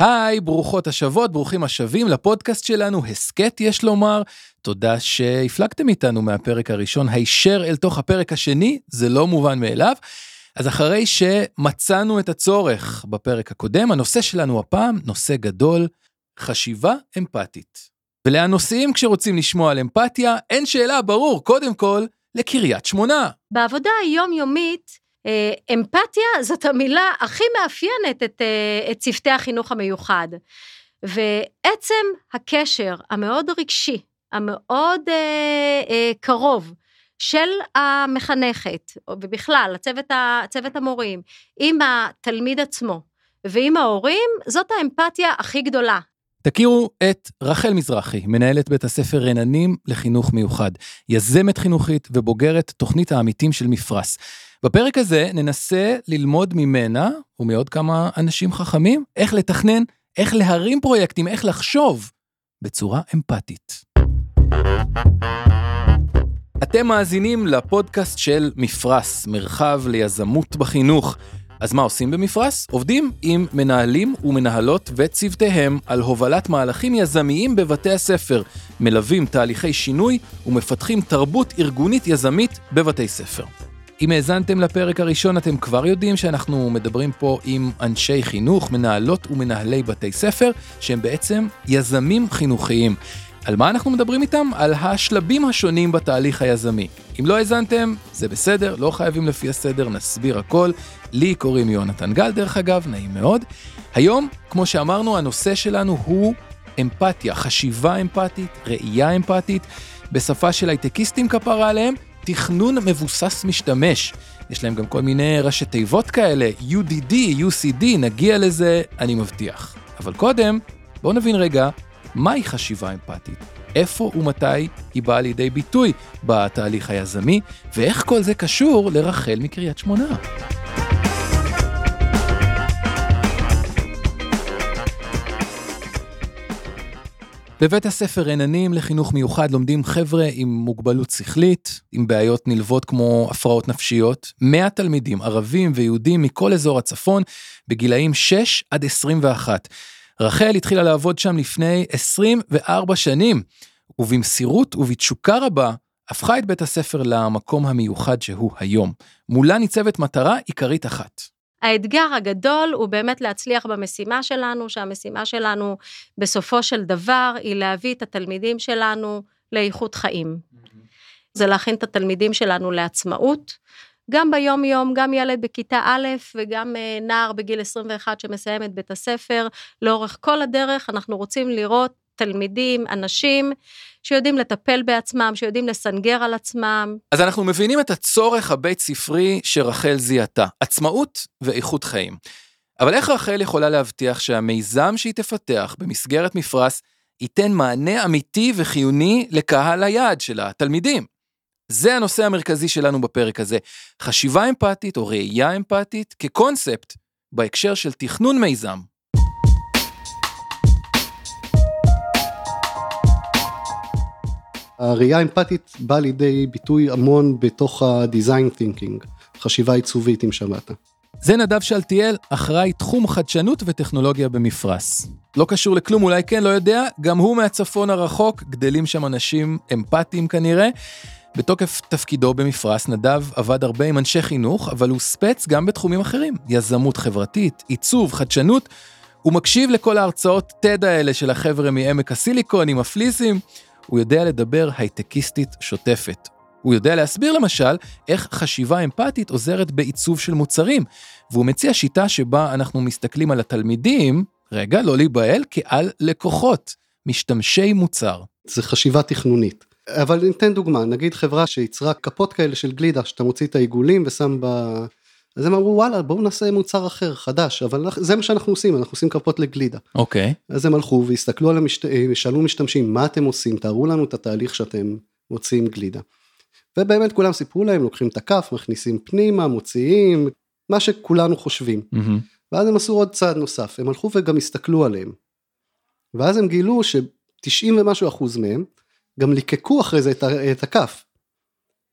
היי, ברוכות השבות, ברוכים השבים לפודקאסט שלנו, הסכת יש לומר. תודה שהפלגתם איתנו מהפרק הראשון הישר אל תוך הפרק השני, זה לא מובן מאליו. אז אחרי שמצאנו את הצורך בפרק הקודם, הנושא שלנו הפעם, נושא גדול, חשיבה אמפתית. ולאן נוסעים כשרוצים לשמוע על אמפתיה? אין שאלה, ברור, קודם כל, לקריית שמונה. בעבודה היומיומית, אמפתיה זאת המילה הכי מאפיינת את, אה, את צוותי החינוך המיוחד. ועצם הקשר המאוד רגשי, המאוד אה, אה, קרוב, של המחנכת, ובכלל, הצוות, הצוות המורים, עם התלמיד עצמו ועם ההורים, זאת האמפתיה הכי גדולה. תכירו את רחל מזרחי, מנהלת בית הספר רננים לחינוך מיוחד, יזמת חינוכית ובוגרת תוכנית העמיתים של מפרש. בפרק הזה ננסה ללמוד ממנה ומעוד כמה אנשים חכמים איך לתכנן, איך להרים פרויקטים, איך לחשוב בצורה אמפתית. אתם מאזינים לפודקאסט של מפרש, מרחב ליזמות בחינוך. אז מה עושים במפרש? עובדים עם מנהלים ומנהלות וצוותיהם על הובלת מהלכים יזמיים בבתי הספר, מלווים תהליכי שינוי ומפתחים תרבות ארגונית יזמית בבתי ספר. אם האזנתם לפרק הראשון, אתם כבר יודעים שאנחנו מדברים פה עם אנשי חינוך, מנהלות ומנהלי בתי ספר, שהם בעצם יזמים חינוכיים. על מה אנחנו מדברים איתם? על השלבים השונים בתהליך היזמי. אם לא האזנתם, זה בסדר, לא חייבים לפי הסדר, נסביר הכל. לי קוראים יונתן גל, דרך אגב, נעים מאוד. היום, כמו שאמרנו, הנושא שלנו הוא אמפתיה, חשיבה אמפתית, ראייה אמפתית, בשפה של הייטקיסטים כפרה עליהם, תכנון מבוסס משתמש. יש להם גם כל מיני ראשי תיבות כאלה, UDD, UCD, נגיע לזה, אני מבטיח. אבל קודם, בואו נבין רגע מהי חשיבה אמפתית, איפה ומתי היא באה לידי ביטוי בתהליך היזמי, ואיך כל זה קשור לרחל מקריית שמונה. בבית הספר רננים לחינוך מיוחד לומדים חבר'ה עם מוגבלות שכלית, עם בעיות נלוות כמו הפרעות נפשיות, 100 תלמידים ערבים ויהודים מכל אזור הצפון, בגילאים 6 עד 21. רחל התחילה לעבוד שם לפני 24 שנים, ובמסירות ובתשוקה רבה הפכה את בית הספר למקום המיוחד שהוא היום. מולה ניצבת מטרה עיקרית אחת. האתגר הגדול הוא באמת להצליח במשימה שלנו, שהמשימה שלנו בסופו של דבר היא להביא את התלמידים שלנו לאיכות חיים. זה להכין את התלמידים שלנו לעצמאות, גם ביום יום, גם ילד בכיתה א' וגם אה, נער בגיל 21 שמסיים את בית הספר, לאורך כל הדרך אנחנו רוצים לראות תלמידים, אנשים שיודעים לטפל בעצמם, שיודעים לסנגר על עצמם. אז אנחנו מבינים את הצורך הבית ספרי שרחל זיהתה, עצמאות ואיכות חיים. אבל איך רחל יכולה להבטיח שהמיזם שהיא תפתח במסגרת מפרש ייתן מענה אמיתי וחיוני לקהל היעד של התלמידים? זה הנושא המרכזי שלנו בפרק הזה. חשיבה אמפתית או ראייה אמפתית כקונספט בהקשר של תכנון מיזם. הראייה האמפתית באה לידי ביטוי המון בתוך ה-design thinking, חשיבה עיצובית אם שמעת. זה נדב שלטיאל, אחראי תחום חדשנות וטכנולוגיה במפרש. לא קשור לכלום, אולי כן, לא יודע, גם הוא מהצפון הרחוק, גדלים שם אנשים אמפתיים כנראה. בתוקף תפקידו במפרש, נדב עבד הרבה עם אנשי חינוך, אבל הוא ספץ גם בתחומים אחרים, יזמות חברתית, עיצוב, חדשנות. הוא מקשיב לכל ההרצאות TED האלה של החבר'ה מעמק הסיליקון עם הפליסים. הוא יודע לדבר הייטקיסטית שוטפת. הוא יודע להסביר למשל איך חשיבה אמפתית עוזרת בעיצוב של מוצרים, והוא מציע שיטה שבה אנחנו מסתכלים על התלמידים, רגע, לא להיבהל, כעל לקוחות, משתמשי מוצר. זה חשיבה תכנונית. אבל ניתן דוגמה, נגיד חברה שייצרה כפות כאלה של גלידה, שאתה מוציא את העיגולים ושם ב... אז הם אמרו וואלה בואו נעשה מוצר אחר חדש אבל זה מה שאנחנו עושים אנחנו עושים כפות לגלידה. אוקיי. Okay. אז הם הלכו והסתכלו על המשתמשים, שאלו משתמשים מה אתם עושים תארו לנו את התהליך שאתם מוציאים גלידה. ובאמת כולם סיפרו להם לוקחים את הכף מכניסים פנימה מוציאים מה שכולנו חושבים. Mm-hmm. ואז הם עשו עוד צעד נוסף הם הלכו וגם הסתכלו עליהם. ואז הם גילו ש-90 ומשהו אחוז מהם גם ליקקו אחרי זה את הכף.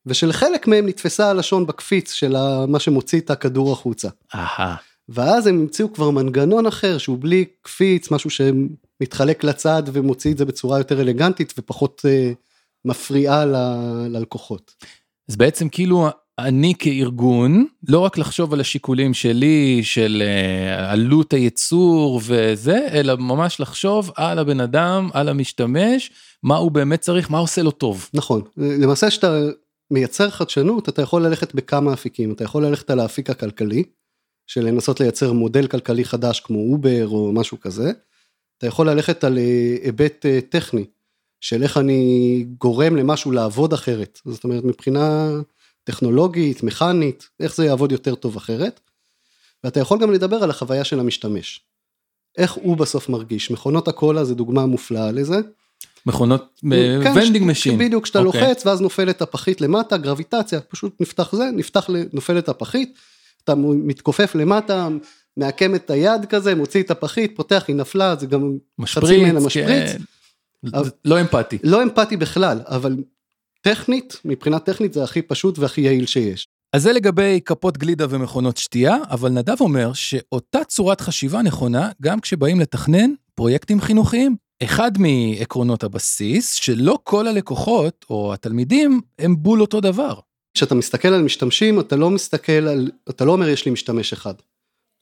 ושלחלק מהם נתפסה הלשון בקפיץ של מה שמוציא את הכדור החוצה. אהה. ואז הם המציאו כבר מנגנון אחר שהוא בלי קפיץ, משהו שמתחלק לצד ומוציא את זה בצורה יותר אלגנטית ופחות uh, מפריעה ל, ללקוחות. אז בעצם כאילו אני כארגון, לא רק לחשוב על השיקולים שלי, של אה, עלות הייצור וזה, אלא ממש לחשוב על הבן אדם, על המשתמש, מה הוא באמת צריך, מה עושה לו טוב. נכון, למעשה שאתה מייצר חדשנות, אתה יכול ללכת בכמה אפיקים, אתה יכול ללכת על האפיק הכלכלי, של לנסות לייצר מודל כלכלי חדש כמו אובר או משהו כזה, אתה יכול ללכת על אה, היבט אה, טכני, של איך אני גורם למשהו לעבוד אחרת, זאת אומרת מבחינה טכנולוגית, מכנית, איך זה יעבוד יותר טוב אחרת, ואתה יכול גם לדבר על החוויה של המשתמש. איך הוא בסוף מרגיש, מכונות הקולה זה דוגמה מופלאה לזה. מכונות vending כן, machine. בדיוק, כשאתה אוקיי. אוקיי. לוחץ ואז נופלת הפחית למטה, גרביטציה, פשוט נפתח זה, נפתח, נופלת הפחית, אתה מתכופף למטה, מעקם את היד כזה, מוציא את הפחית, פותח, היא נפלה, זה גם משפריץ, ממנה משפריץ. כן. לא אמפתי. לא אמפתי בכלל, אבל טכנית, מבחינה טכנית זה הכי פשוט והכי יעיל שיש. אז זה לגבי כפות גלידה ומכונות שתייה, אבל נדב אומר שאותה צורת חשיבה נכונה גם כשבאים לתכנן פרויקטים חינוכיים. אחד מעקרונות הבסיס, שלא כל הלקוחות או התלמידים הם בול אותו דבר. כשאתה מסתכל על משתמשים, אתה לא מסתכל על, אתה לא אומר יש לי משתמש אחד.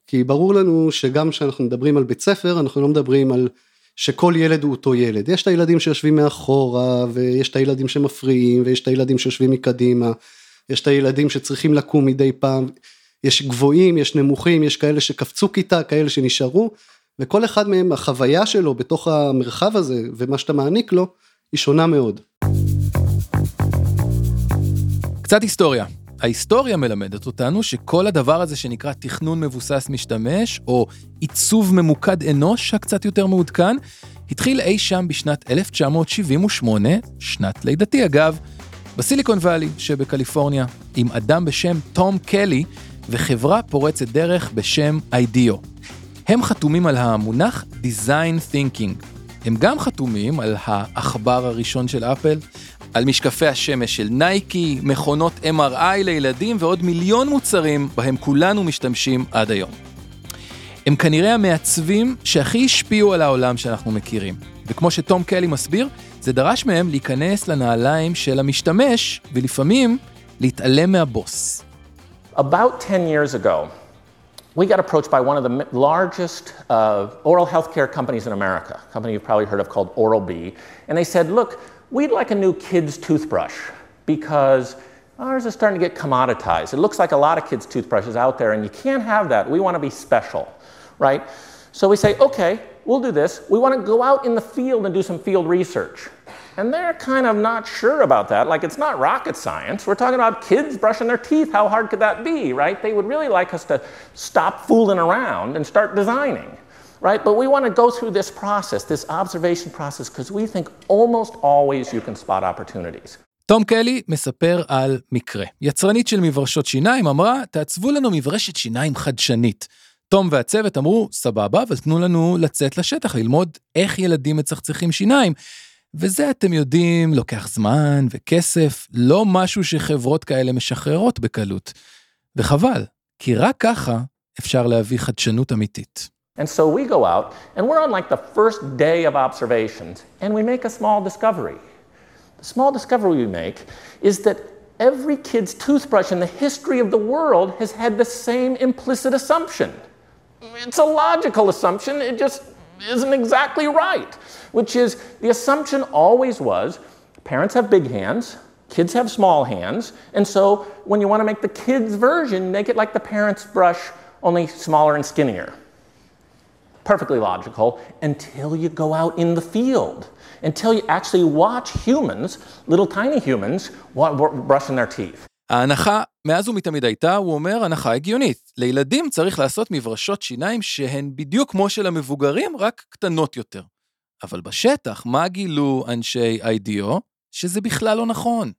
כי ברור לנו שגם כשאנחנו מדברים על בית ספר, אנחנו לא מדברים על שכל ילד הוא אותו ילד. יש את הילדים שיושבים מאחורה, ויש את הילדים שמפריעים, ויש את הילדים שיושבים מקדימה, יש את הילדים שצריכים לקום מדי פעם, יש גבוהים, יש נמוכים, יש כאלה שקפצו כיתה, כאלה שנשארו, וכל אחד מהם, החוויה שלו בתוך המרחב הזה, ומה שאתה מעניק לו, היא שונה מאוד. קצת היסטוריה. ההיסטוריה מלמדת אותנו שכל הדבר הזה שנקרא תכנון מבוסס משתמש, או עיצוב ממוקד אנוש הקצת יותר מעודכן, התחיל אי שם בשנת 1978, שנת לידתי אגב, בסיליקון וואלי שבקליפורניה, עם אדם בשם תום קלי וחברה פורצת דרך בשם אידיו. הם חתומים על המונח Design Thinking. הם גם חתומים על העכבר הראשון של אפל, על משקפי השמש של נייקי, מכונות MRI לילדים ועוד מיליון מוצרים בהם כולנו משתמשים עד היום. הם כנראה המעצבים שהכי השפיעו על העולם שאנחנו מכירים. וכמו שתום קלי מסביר, זה דרש מהם להיכנס לנעליים של המשתמש, ולפעמים להתעלם מהבוס. About 10 years ago, we got approached by one of the largest uh, oral healthcare companies in America, a company you've probably heard of called Oral-B, and they said, look, we'd like a new kid's toothbrush because ours is starting to get commoditized. It looks like a lot of kids' toothbrushes out there, and you can't have that. We want to be special, right? So we say, okay, we'll do this. We want to go out in the field and do some field research. And they're kind of not sure about that. Like, it's not rocket science. We're talking about kids brushing their teeth. How hard could that be, right? They would really like us to stop fooling around and start designing, right? But we want to go through this process, this observation process, because we think almost always you can spot opportunities. תום קלי מספר על מקרה. יצרנית של מברשות שיניים אמרה, תעצבו לנו מברשת שיניים חדשנית. תום והצוות אמרו, סבבה, אבל תנו לנו לצאת לשטח, ללמוד איך ילדים מצחצחים שיניים. וזה, אתם יודעים, לוקח זמן וכסף, לא משהו שחברות כאלה משחררות בקלות. וחבל, כי רק ככה אפשר להביא חדשנות אמיתית. And so we go out, and we're on like the first day of observations, and we make a small discovery. The small discovery we make is that every kid's toothbrush in the history of the world has had the same implicit assumption. It's a logical assumption, it just isn't exactly right, which is the assumption always was parents have big hands, kids have small hands, and so when you want to make the kids' version, make it like the parents' brush, only smaller and skinnier. Perfectly logical until you go out in the field, until you actually watch humans, little tiny humans, brushing their teeth. ההנחה מאז ומתמיד הייתה, הוא אומר, הנחה הגיונית. לילדים צריך לעשות מברשות שיניים שהן בדיוק כמו של המבוגרים, רק קטנות יותר. אבל בשטח, מה גילו אנשי איי-די-או? שזה בכלל לא נכון.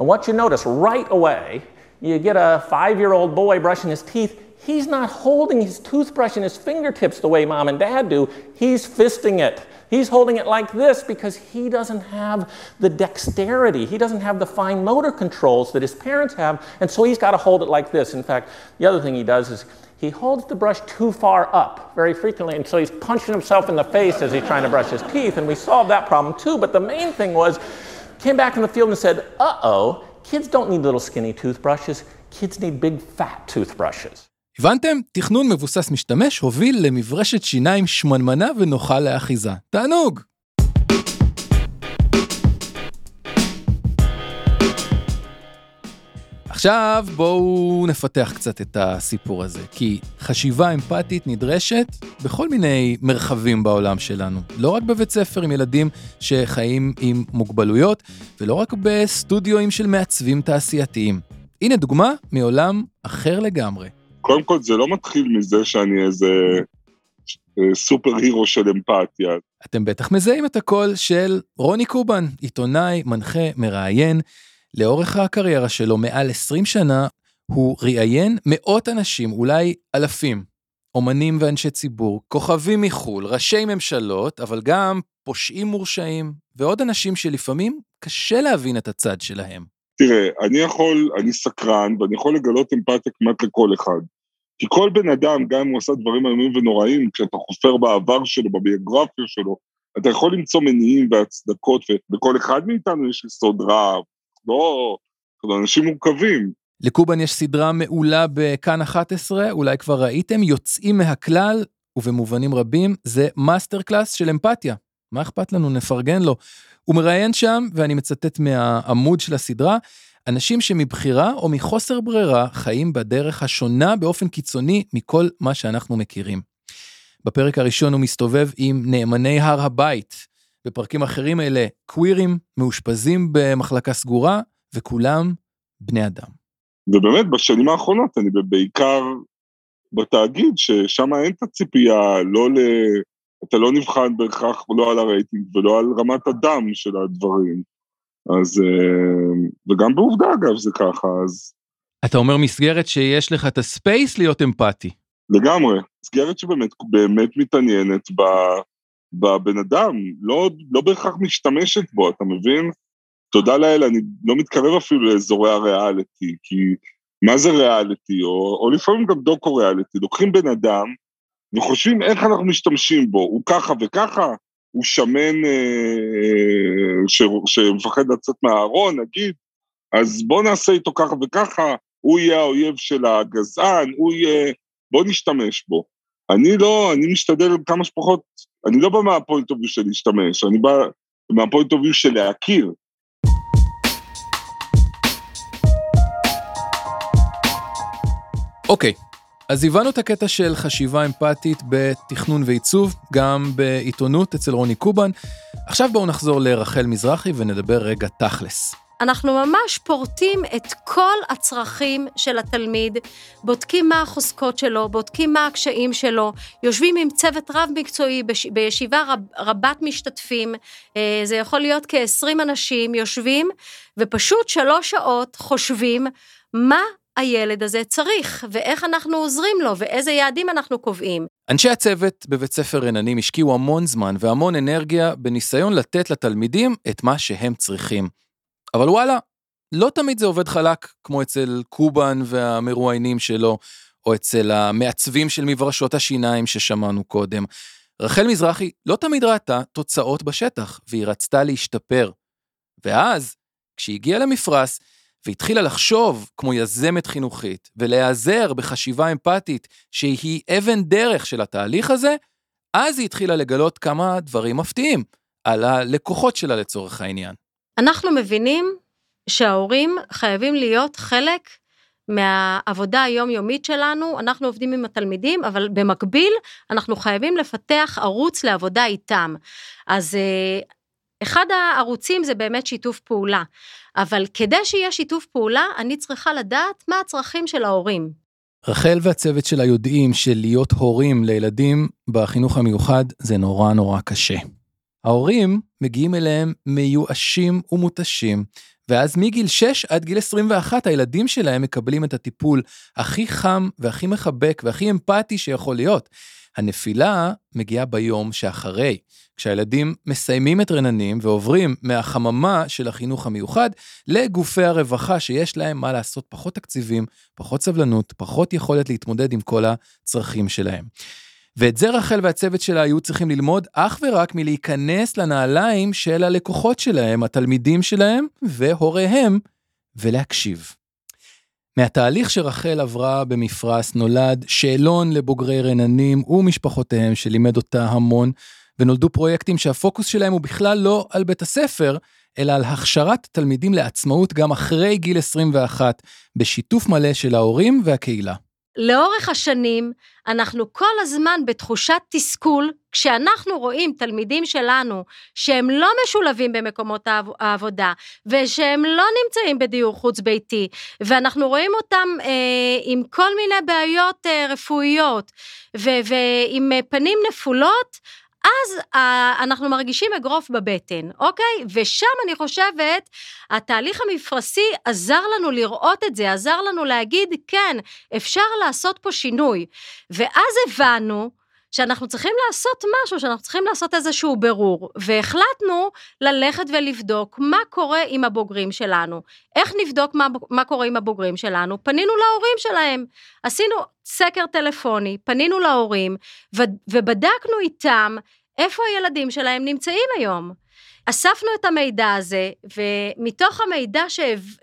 And what you notice right away, you get a five-year-old boy brushing his teeth, he's not holding his toothbrush in his fingertips the way mom and dad do. He's fisting it. He's holding it like this because he doesn't have the dexterity. He doesn't have the fine motor controls that his parents have, and so he's got to hold it like this. In fact, the other thing he does is he holds the brush too far up very frequently, and so he's punching himself in the face as he's trying to brush his teeth, and we solved that problem too. But the main thing was, came back in the field and said, uh oh, kids don't need little skinny toothbrushes, kids need big fat toothbrushes. הבנתם? תכנון מבוסס משתמש הוביל למברשת שיניים שמנמנה ונוחה לאחיזה. תענוג! עכשיו בואו נפתח קצת את הסיפור הזה, כי חשיבה אמפתית נדרשת בכל מיני מרחבים בעולם שלנו. לא רק בבית ספר עם ילדים שחיים עם מוגבלויות, ולא רק בסטודיואים של מעצבים תעשייתיים. הנה דוגמה מעולם אחר לגמרי. קודם כל זה לא מתחיל מזה שאני איזה אה, סופר הירו של אמפתיה. אתם בטח מזהים את הקול של רוני קובן, עיתונאי, מנחה, מראיין. לאורך הקריירה שלו, מעל 20 שנה, הוא ראיין מאות אנשים, אולי אלפים. אומנים ואנשי ציבור, כוכבים מחו"ל, ראשי ממשלות, אבל גם פושעים מורשעים, ועוד אנשים שלפעמים קשה להבין את הצד שלהם. תראה, אני יכול, אני סקרן, ואני יכול לגלות אמפתיה כמעט לכל אחד. כי כל בן אדם, גם אם הוא עשה דברים איומים ונוראים, כשאתה חופר בעבר שלו, בביוגרפיה שלו, אתה יכול למצוא מניעים והצדקות, ובכל אחד מאיתנו יש יסוד רע, לא, אנשים מורכבים. לקובן יש סדרה מעולה בכאן 11, אולי כבר ראיתם, יוצאים מהכלל, ובמובנים רבים זה master class של אמפתיה. מה אכפת לנו, נפרגן לו. הוא מראיין שם, ואני מצטט מהעמוד של הסדרה, אנשים שמבחירה או מחוסר ברירה חיים בדרך השונה באופן קיצוני מכל מה שאנחנו מכירים. בפרק הראשון הוא מסתובב עם נאמני הר הבית. בפרקים אחרים אלה קווירים, מאושפזים במחלקה סגורה, וכולם בני אדם. ובאמת, בשנים האחרונות אני בעיקר בתאגיד, ששם אין את הציפייה, לא ל... אתה לא נבחן בהכרח לא על הרייטינג ולא על רמת הדם של הדברים. אז, וגם בעובדה אגב זה ככה, אז... אתה אומר מסגרת שיש לך את הספייס להיות אמפתי. לגמרי, מסגרת שבאמת באמת מתעניינת בבן אדם, לא, לא בהכרח משתמשת בו, אתה מבין? תודה לאל, אני לא מתקרב אפילו לאזורי הריאליטי, כי מה זה ריאליטי, או, או לפעמים גם דוקו ריאליטי, לוקחים בן אדם וחושבים איך אנחנו משתמשים בו, הוא ככה וככה, הוא שמן אה, ש, שמפחד לצאת מהארון, נגיד, אז בוא נעשה איתו ככה וככה, הוא יהיה האויב של הגזען, הוא יהיה, בוא נשתמש בו. אני לא, אני משתדל כמה שפחות, אני לא בא מה point of של להשתמש, אני בא מה point of של להכיר. אוקיי, okay. אז הבנו את הקטע של חשיבה אמפתית בתכנון ועיצוב, גם בעיתונות אצל רוני קובן. עכשיו בואו נחזור לרחל מזרחי ונדבר רגע תכלס. אנחנו ממש פורטים את כל הצרכים של התלמיד, בודקים מה החוזקות שלו, בודקים מה הקשיים שלו, יושבים עם צוות רב-מקצועי בישיבה רב, רבת משתתפים, אה, זה יכול להיות כ-20 אנשים יושבים, ופשוט שלוש שעות חושבים מה הילד הזה צריך, ואיך אנחנו עוזרים לו, ואיזה יעדים אנחנו קובעים. אנשי הצוות בבית ספר רננים השקיעו המון זמן והמון אנרגיה בניסיון לתת לתלמידים את מה שהם צריכים. אבל וואלה, לא תמיד זה עובד חלק, כמו אצל קובן והמרואיינים שלו, או אצל המעצבים של מברשות השיניים ששמענו קודם. רחל מזרחי לא תמיד ראתה תוצאות בשטח, והיא רצתה להשתפר. ואז, כשהיא הגיעה למפרש, והתחילה לחשוב כמו יזמת חינוכית, ולהיעזר בחשיבה אמפתית שהיא אבן דרך של התהליך הזה, אז היא התחילה לגלות כמה דברים מפתיעים על הלקוחות שלה לצורך העניין. אנחנו מבינים שההורים חייבים להיות חלק מהעבודה היומיומית שלנו, אנחנו עובדים עם התלמידים, אבל במקביל אנחנו חייבים לפתח ערוץ לעבודה איתם. אז אה, אחד הערוצים זה באמת שיתוף פעולה, אבל כדי שיהיה שיתוף פעולה, אני צריכה לדעת מה הצרכים של ההורים. רחל והצוות שלה יודעים שלהיות הורים לילדים בחינוך המיוחד זה נורא נורא קשה. ההורים מגיעים אליהם מיואשים ומותשים, ואז מגיל 6 עד גיל 21 הילדים שלהם מקבלים את הטיפול הכי חם והכי מחבק והכי אמפתי שיכול להיות. הנפילה מגיעה ביום שאחרי, כשהילדים מסיימים את רננים ועוברים מהחממה של החינוך המיוחד לגופי הרווחה שיש להם מה לעשות, פחות תקציבים, פחות סבלנות, פחות יכולת להתמודד עם כל הצרכים שלהם. ואת זה רחל והצוות שלה היו צריכים ללמוד אך ורק מלהיכנס לנעליים של הלקוחות שלהם, התלמידים שלהם והוריהם, ולהקשיב. מהתהליך שרחל עברה במפרש נולד שאלון לבוגרי רננים ומשפחותיהם שלימד אותה המון, ונולדו פרויקטים שהפוקוס שלהם הוא בכלל לא על בית הספר, אלא על הכשרת תלמידים לעצמאות גם אחרי גיל 21, בשיתוף מלא של ההורים והקהילה. לאורך השנים, אנחנו כל הזמן בתחושת תסכול, כשאנחנו רואים תלמידים שלנו שהם לא משולבים במקומות העבודה, ושהם לא נמצאים בדיור חוץ ביתי, ואנחנו רואים אותם אה, עם כל מיני בעיות אה, רפואיות, ו- ועם אה, פנים נפולות, אז uh, אנחנו מרגישים אגרוף בבטן, אוקיי? ושם אני חושבת, התהליך המפרשי עזר לנו לראות את זה, עזר לנו להגיד, כן, אפשר לעשות פה שינוי. ואז הבנו שאנחנו צריכים לעשות משהו, שאנחנו צריכים לעשות איזשהו בירור, והחלטנו ללכת ולבדוק מה קורה עם הבוגרים שלנו. איך נבדוק מה, מה קורה עם הבוגרים שלנו? פנינו להורים שלהם. עשינו סקר טלפוני, פנינו להורים, ו, ובדקנו איתם איפה הילדים שלהם נמצאים היום. אספנו את המידע הזה, ומתוך המידע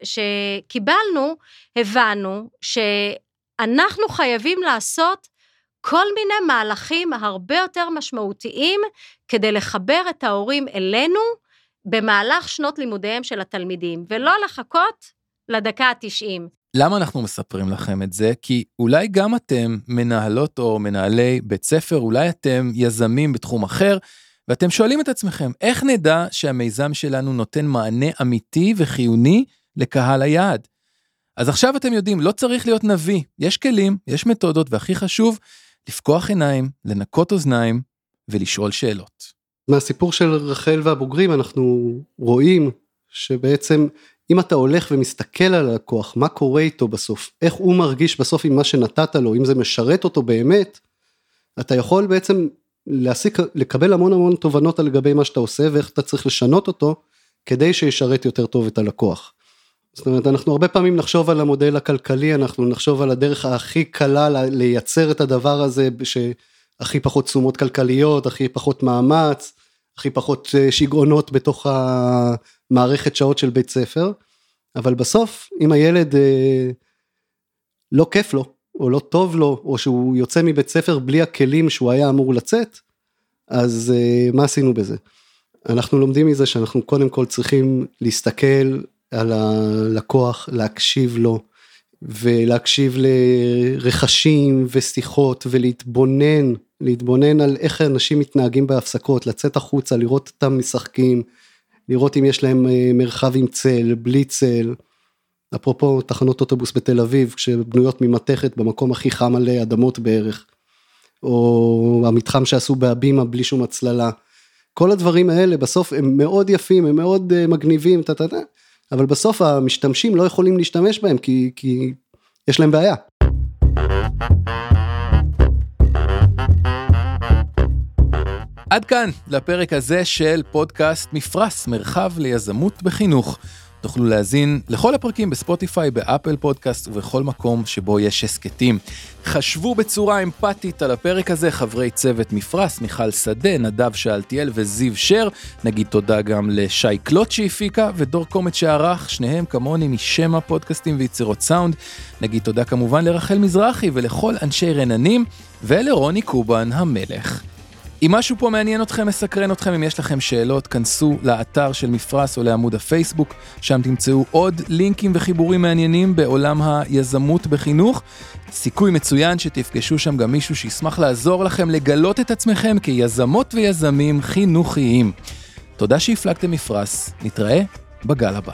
שקיבלנו, הבנו שאנחנו חייבים לעשות כל מיני מהלכים הרבה יותר משמעותיים כדי לחבר את ההורים אלינו במהלך שנות לימודיהם של התלמידים, ולא לחכות לדקה ה-90. למה אנחנו מספרים לכם את זה? כי אולי גם אתם מנהלות או מנהלי בית ספר, אולי אתם יזמים בתחום אחר, ואתם שואלים את עצמכם, איך נדע שהמיזם שלנו נותן מענה אמיתי וחיוני לקהל היעד? אז עכשיו אתם יודעים, לא צריך להיות נביא, יש כלים, יש מתודות, והכי חשוב, לפקוח עיניים, לנקות אוזניים ולשאול שאלות. מהסיפור של רחל והבוגרים אנחנו רואים שבעצם אם אתה הולך ומסתכל על הלקוח, מה קורה איתו בסוף, איך הוא מרגיש בסוף עם מה שנתת לו, אם זה משרת אותו באמת, אתה יכול בעצם להסיק, לקבל המון המון תובנות על לגבי מה שאתה עושה ואיך אתה צריך לשנות אותו כדי שישרת יותר טוב את הלקוח. זאת אומרת אנחנו הרבה פעמים נחשוב על המודל הכלכלי אנחנו נחשוב על הדרך הכי קלה לייצר את הדבר הזה שהכי פחות תשומות כלכליות הכי פחות מאמץ הכי פחות אה, שגעונות בתוך המערכת שעות של בית ספר אבל בסוף אם הילד אה, לא כיף לו או לא טוב לו או שהוא יוצא מבית ספר בלי הכלים שהוא היה אמור לצאת אז אה, מה עשינו בזה. אנחנו לומדים מזה שאנחנו קודם כל צריכים להסתכל על הלקוח, להקשיב לו ולהקשיב לרכשים ושיחות ולהתבונן, להתבונן על איך אנשים מתנהגים בהפסקות, לצאת החוצה, לראות אותם משחקים, לראות אם יש להם אה, מרחב עם צל, בלי צל. אפרופו תחנות אוטובוס בתל אביב, שבנויות ממתכת במקום הכי חם עלי אדמות בערך, או המתחם שעשו בהבימה בלי שום הצללה. כל הדברים האלה בסוף הם מאוד יפים, הם מאוד אה, מגניבים, טה טה טה. אבל בסוף המשתמשים לא יכולים להשתמש בהם כי, כי יש להם בעיה. עד כאן לפרק הזה של פודקאסט מפרש, מרחב ליזמות בחינוך. תוכלו להאזין לכל הפרקים בספוטיפיי, באפל פודקאסט ובכל מקום שבו יש הסכתים. חשבו בצורה אמפתית על הפרק הזה חברי צוות מפרש, מיכל שדה, נדב שאלתיאל וזיו שר. נגיד תודה גם לשי קלוט שהפיקה ודור קומץ שערך, שניהם כמוני משם הפודקאסטים ויצירות סאונד. נגיד תודה כמובן לרחל מזרחי ולכל אנשי רננים ולרוני קובן המלך. אם משהו פה מעניין אתכם, מסקרן אתכם, אם יש לכם שאלות, כנסו לאתר של מפרס או לעמוד הפייסבוק, שם תמצאו עוד לינקים וחיבורים מעניינים בעולם היזמות בחינוך. סיכוי מצוין שתפגשו שם גם מישהו שישמח לעזור לכם לגלות את עצמכם כיזמות ויזמים חינוכיים. תודה שהפלגתם מפרס, נתראה בגל הבא.